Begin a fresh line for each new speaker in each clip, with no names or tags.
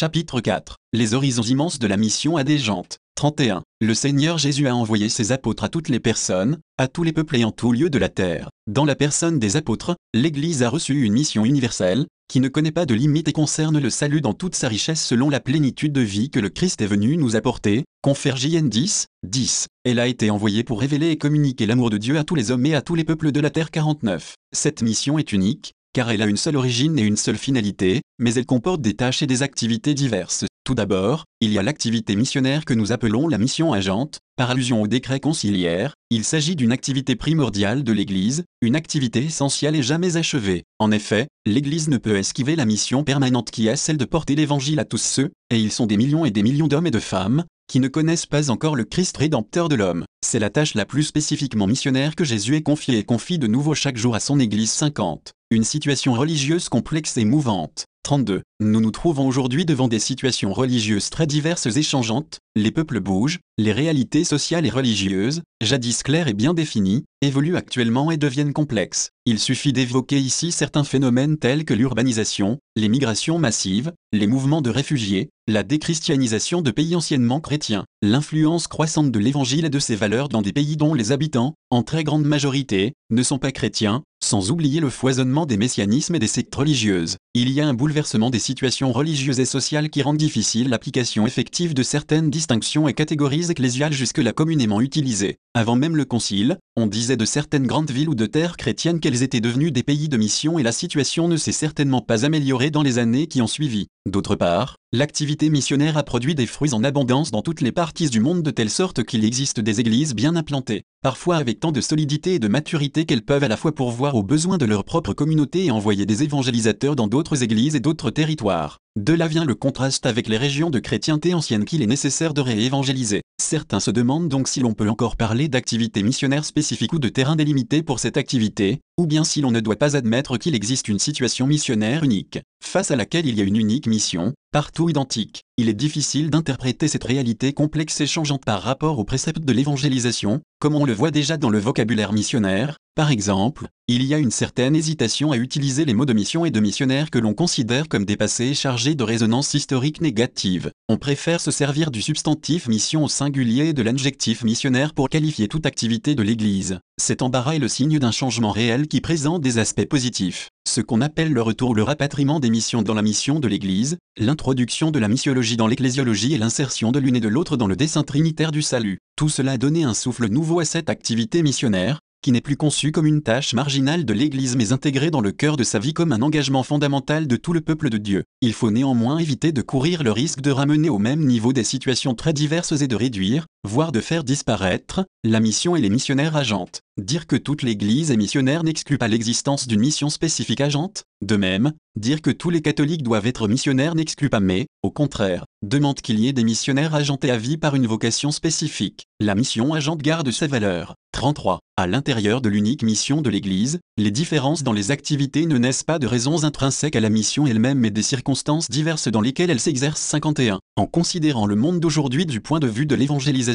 Chapitre 4 Les horizons immenses de la mission adégeante. 31. Le Seigneur Jésus a envoyé ses apôtres à toutes les personnes, à tous les peuples et en tout lieu de la terre. Dans la personne des apôtres, l'Église a reçu une mission universelle, qui ne connaît pas de limite et concerne le salut dans toute sa richesse selon la plénitude de vie que le Christ est venu nous apporter. Confère JN 10, 10. Elle a été envoyée pour révéler et communiquer l'amour de Dieu à tous les hommes et à tous les peuples de la terre 49. Cette mission est unique, car elle a une seule origine et une seule finalité, mais elle comporte des tâches et des activités diverses. Tout d'abord, il y a l'activité missionnaire que nous appelons la mission agente, par allusion au décret conciliaire, il s'agit d'une activité primordiale de l'Église, une activité essentielle et jamais achevée. En effet, l'Église ne peut esquiver la mission permanente qui est celle de porter l'Évangile à tous ceux, et ils sont des millions et des millions d'hommes et de femmes, qui ne connaissent pas encore le Christ rédempteur de l'homme. C'est la tâche la plus spécifiquement missionnaire que Jésus ait confiée et confie de nouveau chaque jour à son Église 50. Une situation religieuse complexe et mouvante. 32. Nous nous trouvons aujourd'hui devant des situations religieuses très diverses et changeantes, les peuples bougent, les réalités sociales et religieuses, jadis claires et bien définies, évoluent actuellement et deviennent complexes. Il suffit d'évoquer ici certains phénomènes tels que l'urbanisation, les migrations massives, les mouvements de réfugiés, la déchristianisation de pays anciennement chrétiens, l'influence croissante de l'Évangile et de ses valeurs dans des pays dont les habitants, en très grande majorité, ne sont pas chrétiens, sans oublier le foisonnement des messianismes et des sectes religieuses. Il y a un bouleversement des situations religieuses et sociales qui rend difficile l'application effective de certaines distinctions et catégories ecclésiales jusque-là communément utilisées. Avant même le concile, on disait de certaines grandes villes ou de terres chrétiennes qu'elles étaient devenues des pays de mission et la situation ne s'est certainement pas améliorée dans les années qui ont suivi. D'autre part, l'activité missionnaire a produit des fruits en abondance dans toutes les parties du monde de telle sorte qu'il existe des églises bien implantées, parfois avec tant de solidité et de maturité qu'elles peuvent à la fois pourvoir aux besoins de leur propre communauté et envoyer des évangélisateurs dans d'autres églises et d'autres territoires. De là vient le contraste avec les régions de chrétienté ancienne qu'il est nécessaire de réévangéliser. Certains se demandent donc si l'on peut encore parler d'activité missionnaire spécifique ou de terrain délimité pour cette activité, ou bien si l'on ne doit pas admettre qu'il existe une situation missionnaire unique, face à laquelle il y a une unique mission, partout identique. Il est difficile d'interpréter cette réalité complexe et changeante par rapport aux préceptes de l'évangélisation, comme on le voit déjà dans le vocabulaire missionnaire, par exemple, il y a une certaine hésitation à utiliser les mots de mission et de missionnaire que l'on considère comme dépassés et chargés de résonance historique négative. On préfère se servir du substantif mission au singulier et de l'adjectif missionnaire pour qualifier toute activité de l'Église. Cet embarras est le signe d'un changement réel qui présente des aspects positifs. Ce qu'on appelle le retour, le rapatriement des missions dans la mission de l'Église, l'introduction de la missiologie dans l'ecclésiologie et l'insertion de l'une et de l'autre dans le dessein trinitaire du salut. Tout cela a donné un souffle nouveau à cette activité missionnaire, qui n'est plus conçue comme une tâche marginale de l'Église mais intégrée dans le cœur de sa vie comme un engagement fondamental de tout le peuple de Dieu. Il faut néanmoins éviter de courir le risque de ramener au même niveau des situations très diverses et de réduire, voire de faire disparaître, la mission et les missionnaires agentes. Dire que toute l'Église est missionnaire n'exclut pas l'existence d'une mission spécifique agente. De même, dire que tous les catholiques doivent être missionnaires n'exclut pas mais, au contraire, demande qu'il y ait des missionnaires agentés à vie par une vocation spécifique. La mission agente garde sa valeur. 33. À l'intérieur de l'unique mission de l'Église, les différences dans les activités ne naissent pas de raisons intrinsèques à la mission elle-même mais des circonstances diverses dans lesquelles elle s'exerce 51. En considérant le monde d'aujourd'hui du point de vue de l'évangélisation,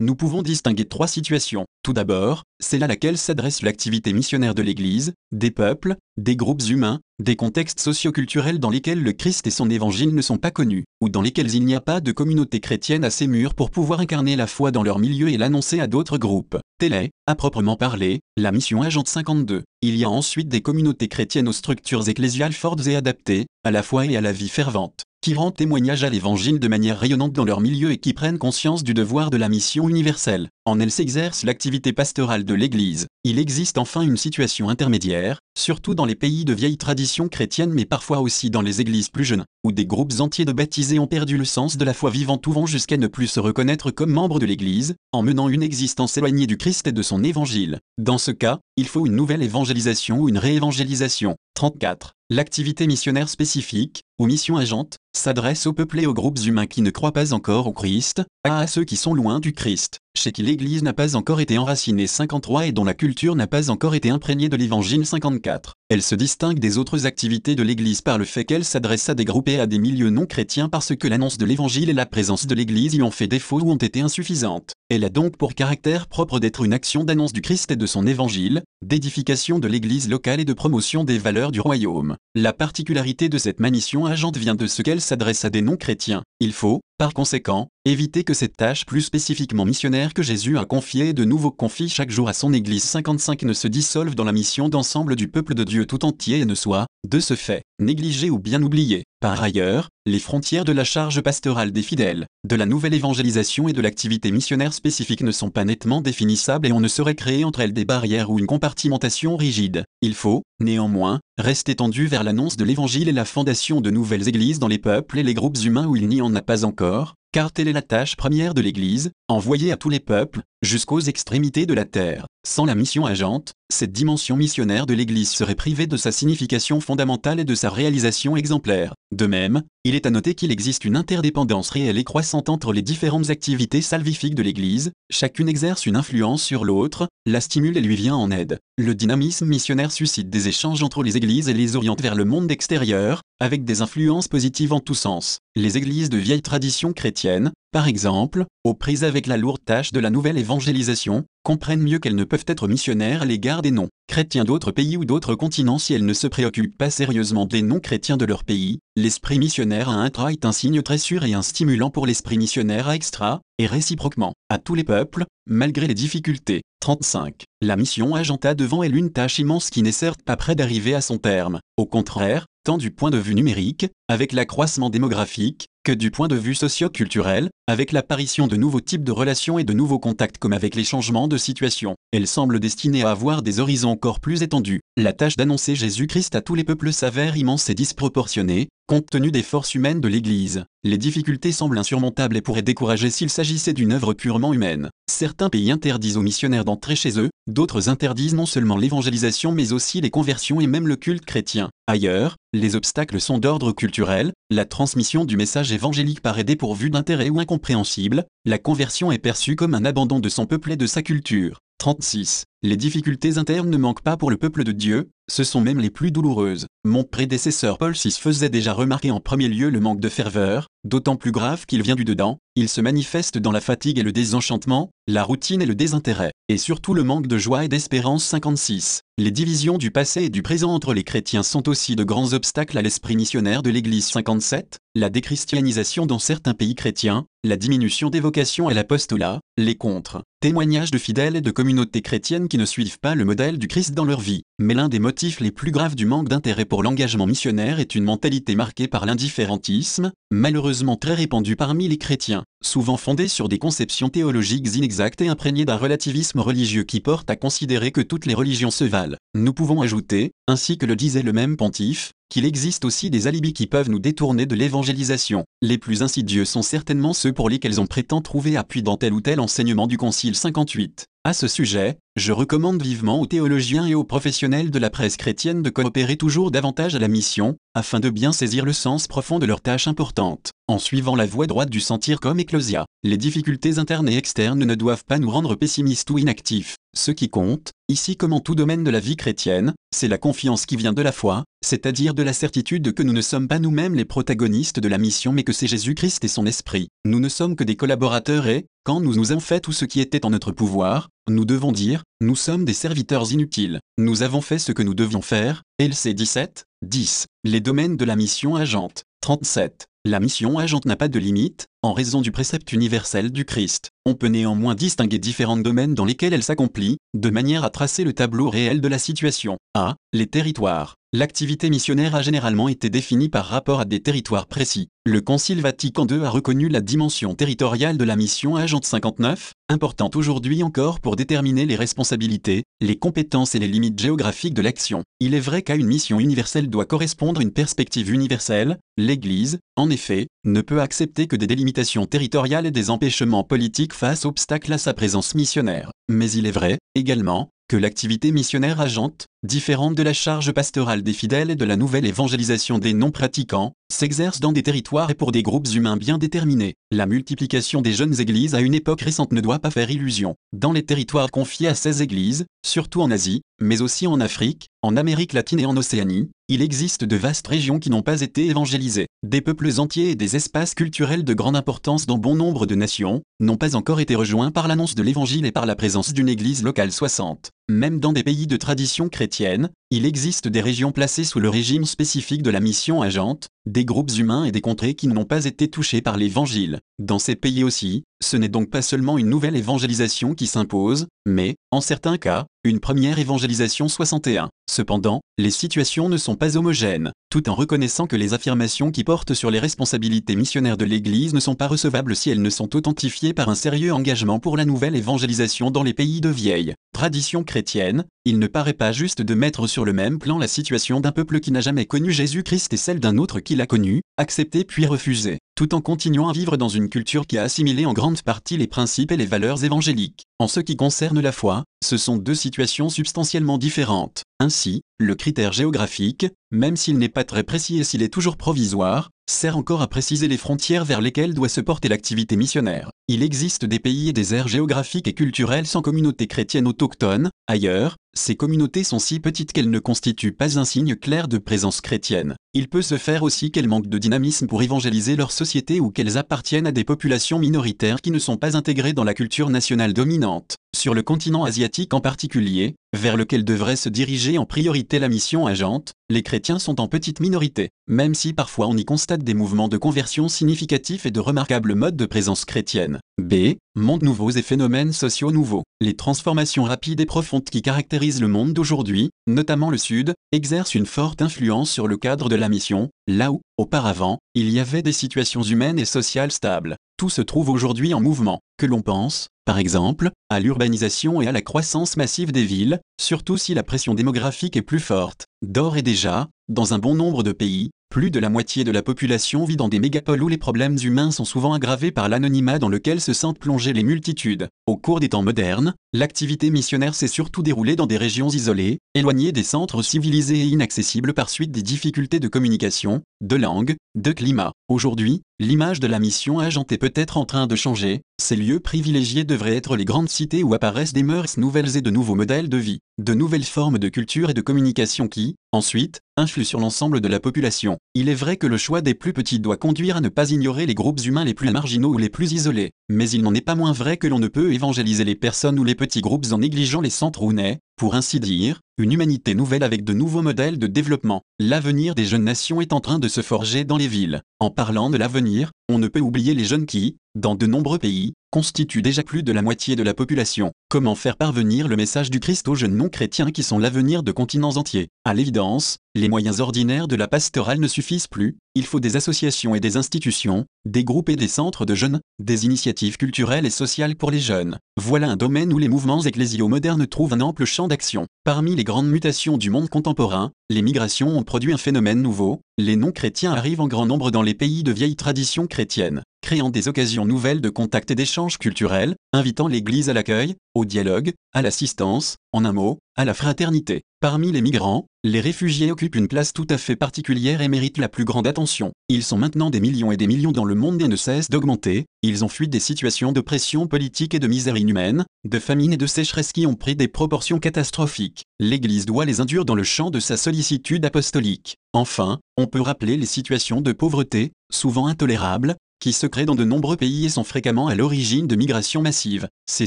nous pouvons distinguer trois situations. Tout d'abord, c'est à laquelle s'adresse l'activité missionnaire de l'Église, des peuples, des groupes humains, des contextes socioculturels dans lesquels le Christ et son évangile ne sont pas connus, ou dans lesquels il n'y a pas de communauté chrétienne assez mûre pour pouvoir incarner la foi dans leur milieu et l'annoncer à d'autres groupes. Telle est, à proprement parler, la mission agente 52. Il y a ensuite des communautés chrétiennes aux structures ecclésiales fortes et adaptées, à la foi et à la vie fervente qui rendent témoignage à l'Évangile de manière rayonnante dans leur milieu et qui prennent conscience du devoir de la mission universelle. En elle s'exerce l'activité pastorale de l'Église. Il existe enfin une situation intermédiaire, surtout dans les pays de vieille tradition chrétienne mais parfois aussi dans les églises plus jeunes, où des groupes entiers de baptisés ont perdu le sens de la foi vivante ou vont jusqu'à ne plus se reconnaître comme membres de l'Église, en menant une existence éloignée du Christ et de son Évangile. Dans ce cas, il faut une nouvelle évangélisation ou une réévangélisation. 34. L'activité missionnaire spécifique, ou mission agente, s'adresse aux peuples et aux groupes humains qui ne croient pas encore au Christ, à ceux qui sont loin du Christ, chez qui l'Église n'a pas encore été enracinée 53 et dont la culture n'a pas encore été imprégnée de l'Évangile 54. Elle se distingue des autres activités de l'Église par le fait qu'elle s'adresse à des groupes et à des milieux non chrétiens parce que l'annonce de l'Évangile et la présence de l'Église y ont fait défaut ou ont été insuffisantes. Elle a donc pour caractère propre d'être une action d'annonce du Christ et de son Évangile, d'édification de l'Église locale et de promotion des valeurs du royaume. La particularité de cette mission agente vient de ce qu'elle s'adresse à des non-chrétiens. Il faut, par conséquent, éviter que cette tâche plus spécifiquement missionnaire que Jésus a confiée et de nouveau confie chaque jour à son Église 55 ne se dissolve dans la mission d'ensemble du peuple de Dieu tout entier et ne soit, de ce fait, négligée ou bien oubliée. Par ailleurs, les frontières de la charge pastorale des fidèles, de la nouvelle évangélisation et de l'activité missionnaire spécifique ne sont pas nettement définissables et on ne saurait créer entre elles des barrières ou une compartimentation rigide. Il faut, néanmoins, rester tendu vers l'annonce de l'évangile et la fondation de nouvelles églises dans les peuples et les groupes humains où il n'y en a pas encore, car telle est la tâche première de l'Église, envoyée à tous les peuples, jusqu'aux extrémités de la terre. Sans la mission agente, cette dimension missionnaire de l'Église serait privée de sa signification fondamentale et de sa réalisation exemplaire. De même, il est à noter qu'il existe une interdépendance réelle et croissante entre les différentes activités salvifiques de l'Église, chacune exerce une influence sur l'autre, la stimule et lui vient en aide. Le dynamisme missionnaire suscite des échanges entre les églises et les oriente vers le monde extérieur, avec des influences positives en tous sens. Les églises de vieille tradition chrétienne, par exemple, aux prises avec la lourde tâche de la nouvelle évangélisation, comprennent mieux qu'elles ne peuvent être missionnaires à l'égard des non-chrétiens d'autres pays ou d'autres continents si elles ne se préoccupent pas sérieusement des non-chrétiens de leur pays. L'esprit missionnaire à intra est un signe très sûr et un stimulant pour l'esprit missionnaire à extra, et réciproquement, à tous les peuples, malgré les difficultés. 35. La mission agenta devant elle une tâche immense qui n'est certes pas près d'arriver à son terme. Au contraire, tant du point de vue numérique, avec l'accroissement démographique, que du point de vue socio-culturel, avec l'apparition de nouveaux types de relations et de nouveaux contacts comme avec les changements de situation. Elle semble destinée à avoir des horizons encore plus étendus. La tâche d'annoncer Jésus-Christ à tous les peuples s'avère immense et disproportionnée, compte tenu des forces humaines de l'Église. Les difficultés semblent insurmontables et pourraient décourager s'il s'agissait d'une œuvre purement humaine. Certains pays interdisent aux missionnaires d'entrer chez eux, d'autres interdisent non seulement l'évangélisation mais aussi les conversions et même le culte chrétien. Ailleurs, les obstacles sont d'ordre culturel, la transmission du message évangélique paraît dépourvue d'intérêt ou incompréhensible, la conversion est perçue comme un abandon de son peuple et de sa culture. 36. Les difficultés internes ne manquent pas pour le peuple de Dieu, ce sont même les plus douloureuses. Mon prédécesseur Paul VI faisait déjà remarquer en premier lieu le manque de ferveur, d'autant plus grave qu'il vient du dedans, il se manifeste dans la fatigue et le désenchantement, la routine et le désintérêt, et surtout le manque de joie et d'espérance 56. Les divisions du passé et du présent entre les chrétiens sont aussi de grands obstacles à l'esprit missionnaire de l'Église 57, la déchristianisation dans certains pays chrétiens, la diminution des vocations à l'apostolat, les contre, témoignages de fidèles et de communautés chrétiennes qui ne suivent pas le modèle du Christ dans leur vie. Mais l'un des motifs les plus graves du manque d'intérêt pour l'engagement missionnaire est une mentalité marquée par l'indifférentisme, malheureusement très répandue parmi les chrétiens, souvent fondée sur des conceptions théologiques inexactes et imprégnées d'un relativisme religieux qui porte à considérer que toutes les religions se valent. Nous pouvons ajouter, ainsi que le disait le même pontife, qu'il existe aussi des alibis qui peuvent nous détourner de l'évangélisation. Les plus insidieux sont certainement ceux pour lesquels on prétend trouver appui dans tel ou tel enseignement du Concile 58. À ce sujet, je recommande vivement aux théologiens et aux professionnels de la presse chrétienne de coopérer toujours davantage à la mission, afin de bien saisir le sens profond de leur tâche importante, en suivant la voie droite du sentir comme Ecclesia. Les difficultés internes et externes ne doivent pas nous rendre pessimistes ou inactifs. Ce qui compte, ici comme en tout domaine de la vie chrétienne, c'est la confiance qui vient de la foi, c'est-à-dire de la certitude que nous ne sommes pas nous-mêmes les protagonistes de la mission mais que c'est Jésus-Christ et son Esprit. Nous ne sommes que des collaborateurs et, quand nous nous avons fait tout ce qui était en notre pouvoir, nous devons dire, nous sommes des serviteurs inutiles. Nous avons fait ce que nous devions faire. LC 17, 10. Les domaines de la mission agente. 37. La mission agente n'a pas de limite, en raison du précepte universel du Christ. On peut néanmoins distinguer différents domaines dans lesquels elle s'accomplit, de manière à tracer le tableau réel de la situation. A. Les territoires. L'activité missionnaire a généralement été définie par rapport à des territoires précis. Le Concile Vatican II a reconnu la dimension territoriale de la mission agente 59, importante aujourd'hui encore pour déterminer les responsabilités, les compétences et les limites géographiques de l'action. Il est vrai qu'à une mission universelle doit correspondre une perspective universelle, l'Église, en effet, ne peut accepter que des délimitations territoriales et des empêchements politiques face obstacle à sa présence missionnaire. Mais il est vrai, également, que l'activité missionnaire agente, différente de la charge pastorale des fidèles et de la nouvelle évangélisation des non-pratiquants, s'exerce dans des territoires et pour des groupes humains bien déterminés. La multiplication des jeunes églises à une époque récente ne doit pas faire illusion. Dans les territoires confiés à ces églises, surtout en Asie, mais aussi en Afrique, en Amérique latine et en Océanie, il existe de vastes régions qui n'ont pas été évangélisées. Des peuples entiers et des espaces culturels de grande importance dans bon nombre de nations, n'ont pas encore été rejoints par l'annonce de l'évangile et par la présence d'une église locale 60. Même dans des pays de tradition chrétienne, il existe des régions placées sous le régime spécifique de la mission agente, des groupes humains et des contrées qui n'ont pas été touchés par l'évangile. Dans ces pays aussi, ce n'est donc pas seulement une nouvelle évangélisation qui s'impose, mais, en certains cas, une première évangélisation 61. Cependant, les situations ne sont pas homogènes, tout en reconnaissant que les affirmations qui portent sur les responsabilités missionnaires de l'Église ne sont pas recevables si elles ne sont authentifiées par un sérieux engagement pour la nouvelle évangélisation dans les pays de vieille tradition chrétienne, il ne paraît pas juste de mettre sur le même plan la situation d'un peuple qui n'a jamais connu Jésus-Christ et celle d'un autre qui l'a connu, accepté puis refusé, tout en continuant à vivre dans une culture qui a assimilé en grande partie les principes et les valeurs évangéliques. En ce qui concerne la foi, ce sont deux situations substantiellement différentes. Ainsi, le critère géographique, même s'il n'est pas très précis et s'il est toujours provisoire, sert encore à préciser les frontières vers lesquelles doit se porter l'activité missionnaire. Il existe des pays et des aires géographiques et culturelles sans communauté chrétienne autochtone, ailleurs, ces communautés sont si petites qu'elles ne constituent pas un signe clair de présence chrétienne. Il peut se faire aussi qu'elles manquent de dynamisme pour évangéliser leur société ou qu'elles appartiennent à des populations minoritaires qui ne sont pas intégrées dans la culture nationale dominante. Sur le continent asiatique en particulier, vers lequel devrait se diriger en priorité la mission agente, les chrétiens sont en petite minorité, même si parfois on y constate des mouvements de conversion significatifs et de remarquables modes de présence chrétienne. B. Mondes nouveaux et phénomènes sociaux nouveaux. Les transformations rapides et profondes qui caractérisent le monde d'aujourd'hui, notamment le Sud, exercent une forte influence sur le cadre de la mission, là où, auparavant, il y avait des situations humaines et sociales stables. Tout se trouve aujourd'hui en mouvement, que l'on pense, par exemple, à l'urbanisation et à la croissance massive des villes, surtout si la pression démographique est plus forte. D'or et déjà, dans un bon nombre de pays, plus de la moitié de la population vit dans des mégapoles où les problèmes humains sont souvent aggravés par l'anonymat dans lequel se sentent plongées les multitudes. Au cours des temps modernes, l'activité missionnaire s'est surtout déroulée dans des régions isolées, éloignées des centres civilisés et inaccessibles par suite des difficultés de communication, de langue, de climat. Aujourd'hui, l'image de la mission agente est peut-être en train de changer, ces lieux privilégiés devraient être les grandes cités où apparaissent des mœurs nouvelles et de nouveaux modèles de vie, de nouvelles formes de culture et de communication qui, ensuite, influent sur l'ensemble de la population. Il est vrai que le choix des plus petits doit conduire à ne pas ignorer les groupes humains les plus marginaux ou les plus isolés, mais il n'en est pas moins vrai que l'on ne peut évangéliser les personnes ou les petits groupes en négligeant les centres où naît, pour ainsi dire, une humanité nouvelle avec de nouveaux modèles de développement. L'avenir des jeunes nations est en train de se forger dans les villes. En parlant de l'avenir, on ne peut oublier les jeunes qui, dans de nombreux pays, constituent déjà plus de la moitié de la population. Comment faire parvenir le message du Christ aux jeunes non-chrétiens qui sont l'avenir de continents entiers? À l'évidence, les moyens ordinaires de la pastorale ne suffisent plus, il faut des associations et des institutions, des groupes et des centres de jeunes, des initiatives culturelles et sociales pour les jeunes. Voilà un domaine où les mouvements ecclésiaux modernes trouvent un ample champ d'action. Parmi les grandes mutations du monde contemporain, les migrations ont produit un phénomène nouveau, les non-chrétiens arrivent en grand nombre dans les pays de vieille tradition chrétienne créant des occasions nouvelles de contact et d'échanges culturels, invitant l'Église à l'accueil, au dialogue, à l'assistance, en un mot, à la fraternité. Parmi les migrants, les réfugiés occupent une place tout à fait particulière et méritent la plus grande attention. Ils sont maintenant des millions et des millions dans le monde et ne cessent d'augmenter, ils ont fui des situations de pression politique et de misère inhumaine, de famine et de sécheresse qui ont pris des proportions catastrophiques. L'Église doit les induire dans le champ de sa sollicitude apostolique. Enfin, on peut rappeler les situations de pauvreté, souvent intolérables, qui se créent dans de nombreux pays et sont fréquemment à l'origine de migrations massives. Ces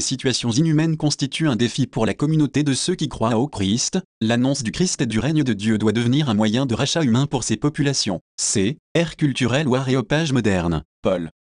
situations inhumaines constituent un défi pour la communauté de ceux qui croient au Christ. L'annonce du Christ et du règne de Dieu doit devenir un moyen de rachat humain pour ces populations. C. Ère culturelle ou aréopage moderne.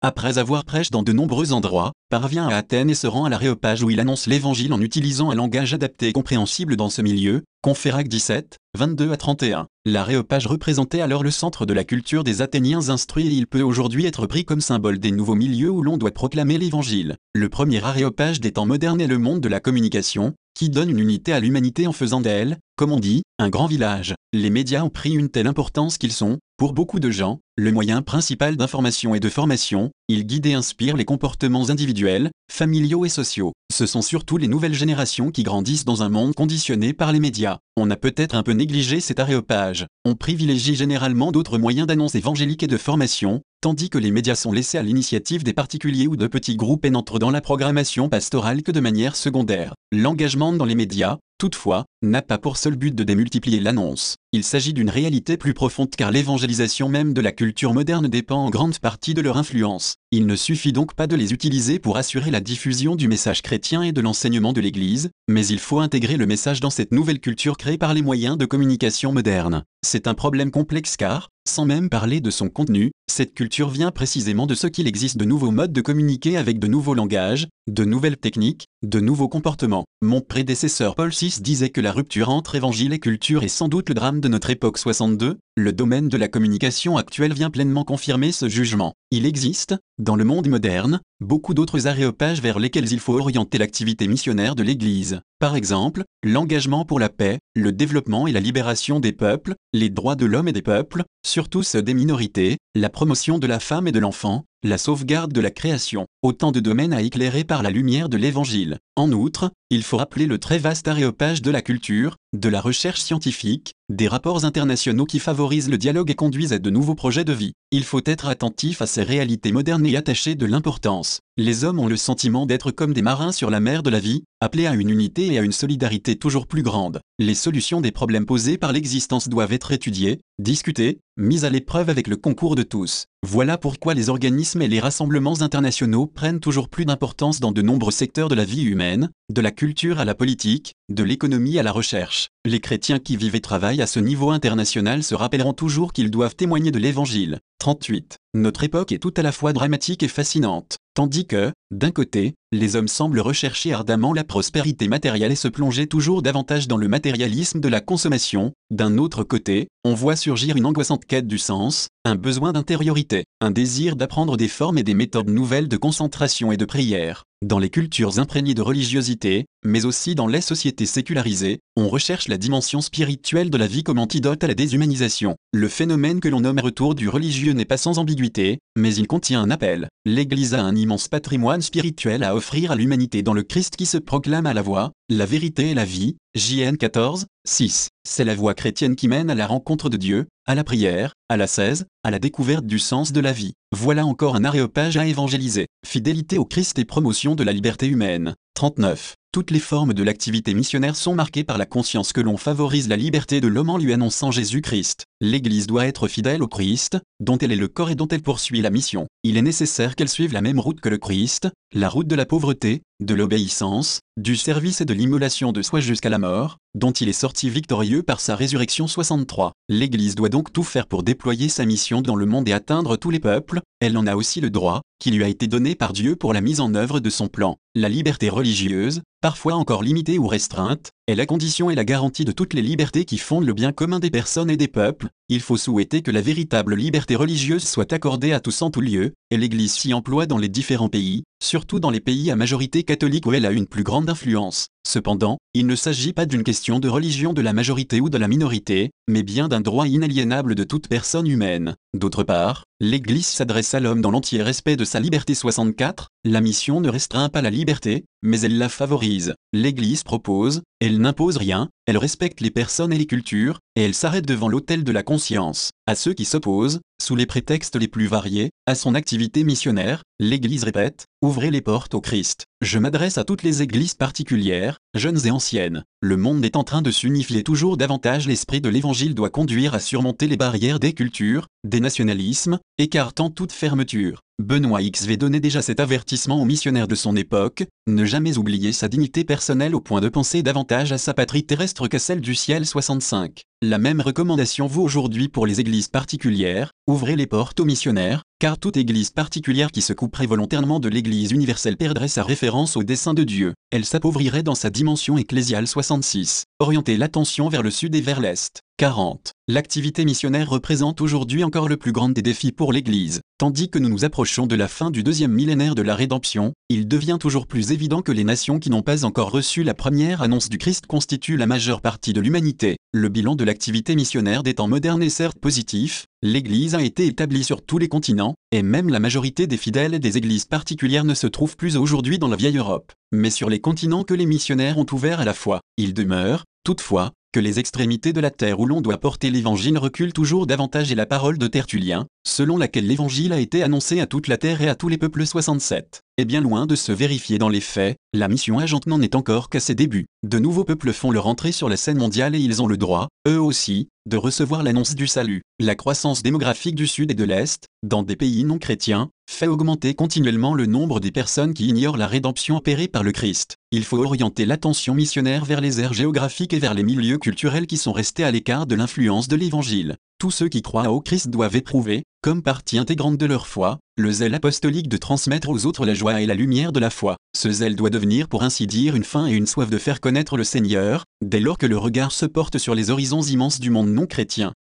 Après avoir prêché dans de nombreux endroits, parvient à Athènes et se rend à l'aréopage où il annonce l'évangile en utilisant un langage adapté et compréhensible dans ce milieu. Conférac 17, 22 à 31. L'aréopage représentait alors le centre de la culture des Athéniens instruits et il peut aujourd'hui être pris comme symbole des nouveaux milieux où l'on doit proclamer l'évangile. Le premier aréopage des temps modernes est le monde de la communication, qui donne une unité à l'humanité en faisant d'elle, comme on dit, un grand village. Les médias ont pris une telle importance qu'ils sont, pour beaucoup de gens, le moyen principal d'information et de formation, il guide et inspire les comportements individuels, familiaux et sociaux. Ce sont surtout les nouvelles générations qui grandissent dans un monde conditionné par les médias. On a peut-être un peu négligé cet aréopage. On privilégie généralement d'autres moyens d'annonce évangélique et de formation, tandis que les médias sont laissés à l'initiative des particuliers ou de petits groupes et n'entrent dans la programmation pastorale que de manière secondaire. L'engagement dans les médias, toutefois, n'a pas pour seul but de démultiplier l'annonce. Il s'agit d'une réalité plus profonde car l'évangélisation même de la culture moderne dépend en grande partie de leur influence. Il ne suffit donc pas de les utiliser pour assurer la diffusion du message chrétien et de l'enseignement de l'Église, mais il faut intégrer le message dans cette nouvelle culture créée par les moyens de communication modernes. C'est un problème complexe car, sans même parler de son contenu, cette culture vient précisément de ce qu'il existe de nouveaux modes de communiquer avec de nouveaux langages, de nouvelles techniques, de nouveaux comportements. Mon prédécesseur Paul VI disait que la rupture entre évangile et culture est sans doute le drame de notre époque 62, le domaine de la communication actuelle vient pleinement confirmer ce jugement. Il existe, dans le monde moderne, beaucoup d'autres aréopages vers lesquels il faut orienter l'activité missionnaire de l'Église. Par exemple, l'engagement pour la paix, le développement et la libération des peuples, les droits de l'homme et des peuples, surtout ceux des minorités, la promotion de la femme et de l'enfant, la sauvegarde de la création, autant de domaines à éclairer par la lumière de l'Évangile. En outre, il faut rappeler le très vaste aréopage de la culture, de la recherche scientifique, des rapports internationaux qui favorisent le dialogue et conduisent à de nouveaux projets de vie. Il faut être attentif à ces réalités modernes et attacher de l'importance. Les hommes ont le sentiment d'être comme des marins sur la mer de la vie, appelés à une unité et à une solidarité toujours plus grande. Les solutions des problèmes posés par l'existence doivent être étudiées, discutées, mises à l'épreuve avec le concours de tous. Voilà pourquoi les organismes et les rassemblements internationaux prennent toujours plus d'importance dans de nombreux secteurs de la vie humaine, de la culture à la politique, de l'économie à la recherche. Les chrétiens qui vivent et travaillent à ce niveau international se rappelleront toujours qu'ils doivent témoigner de l'Évangile. 38. Notre époque est tout à la fois dramatique et fascinante, tandis que, d'un côté, les hommes semblent rechercher ardemment la prospérité matérielle et se plonger toujours davantage dans le matérialisme de la consommation, d'un autre côté, on voit surgir une angoissante quête du sens, un besoin d'intériorité, un désir d'apprendre des formes et des méthodes nouvelles de concentration et de prière. Dans les cultures imprégnées de religiosité, mais aussi dans les sociétés sécularisées, on recherche la dimension spirituelle de la vie comme antidote à la déshumanisation. Le phénomène que l'on nomme retour du religieux n'est pas sans ambiguïté, mais il contient un appel. L'Église a un immense patrimoine spirituel à offrir à l'humanité dans le Christ qui se proclame à la voix, la vérité et la vie. JN 14, 6. C'est la voie chrétienne qui mène à la rencontre de Dieu, à la prière, à la 16, à la découverte du sens de la vie. Voilà encore un aréopage à évangéliser. Fidélité au Christ et promotion de la liberté humaine. 39. Toutes les formes de l'activité missionnaire sont marquées par la conscience que l'on favorise la liberté de l'homme en lui annonçant Jésus-Christ. L'Église doit être fidèle au Christ, dont elle est le corps et dont elle poursuit la mission. Il est nécessaire qu'elle suive la même route que le Christ, la route de la pauvreté, de l'obéissance, du service et de l'immolation de soi jusqu'à la mort, dont il est sorti victorieux par sa résurrection 63. L'Église doit donc tout faire pour déployer sa mission dans le monde et atteindre tous les peuples, elle en a aussi le droit, qui lui a été donné par Dieu pour la mise en œuvre de son plan. La liberté religieuse, parfois encore limitée ou restreinte, est la condition et la garantie de toutes les libertés qui fondent le bien commun des personnes et des peuples. Il faut souhaiter que la véritable liberté religieuse soit accordée à tous en tout lieu, et l'Église s'y emploie dans les différents pays, surtout dans les pays à majorité catholique où elle a une plus grande influence. Cependant, il ne s'agit pas d'une question de religion de la majorité ou de la minorité, mais bien d'un droit inaliénable de toute personne humaine. D'autre part, l'Église s'adresse à l'homme dans l'entier respect de sa liberté 64, la mission ne restreint pas la liberté, mais elle la favorise. L'Église propose, elle n'impose rien, elle respecte les personnes et les cultures, et elle s'arrête devant l'autel de la conscience. À ceux qui s'opposent, sous les prétextes les plus variés, à son activité missionnaire, l'Église répète, ouvrez les portes au Christ. Je m'adresse à toutes les églises particulières, jeunes et anciennes. Le monde est en train de s'unifier toujours davantage. L'esprit de l'Évangile doit conduire à surmonter les barrières des cultures, des nationalismes, écartant toute fermeture. Benoît XV donnait déjà cet avertissement aux missionnaires de son époque, ne jamais oublier sa dignité personnelle au point de penser davantage à sa patrie terrestre qu'à celle du ciel 65. La même recommandation vaut aujourd'hui pour les églises particulières, ouvrez les portes aux missionnaires, car toute église particulière qui se couperait volontairement de l'église universelle perdrait sa référence au dessein de Dieu, elle s'appauvrirait dans sa dimension ecclésiale 66. Orientez l'attention vers le sud et vers l'est. 40. L'activité missionnaire représente aujourd'hui encore le plus grand des défis pour l'Église. Tandis que nous nous approchons de la fin du deuxième millénaire de la rédemption, il devient toujours plus évident que les nations qui n'ont pas encore reçu la première annonce du Christ constituent la majeure partie de l'humanité. Le bilan de l'activité missionnaire des temps modernes est certes positif, l'Église a été établie sur tous les continents, et même la majorité des fidèles des églises particulières ne se trouvent plus aujourd'hui dans la vieille Europe, mais sur les continents que les missionnaires ont ouverts à la fois. Il demeure, toutefois, que les extrémités de la terre où l'on doit porter l'évangile reculent toujours davantage et la parole de Tertullien, selon laquelle l'évangile a été annoncé à toute la terre et à tous les peuples 67, est bien loin de se vérifier dans les faits, la mission agente n'en est encore qu'à ses débuts. De nouveaux peuples font leur entrée sur la scène mondiale et ils ont le droit, eux aussi, de recevoir l'annonce du salut. La croissance démographique du Sud et de l'Est, dans des pays non chrétiens, fait augmenter continuellement le nombre des personnes qui ignorent la rédemption opérée par le Christ. Il faut orienter l'attention missionnaire vers les aires géographiques et vers les milieux culturels qui sont restés à l'écart de l'influence de l'Évangile. Tous ceux qui croient au Christ doivent éprouver, comme partie intégrante de leur foi, le zèle apostolique de transmettre aux autres la joie et la lumière de la foi. Ce zèle doit devenir pour ainsi dire une faim et une soif de faire connaître le Seigneur, dès lors que le regard se porte sur les horizons immenses du monde non chrétien.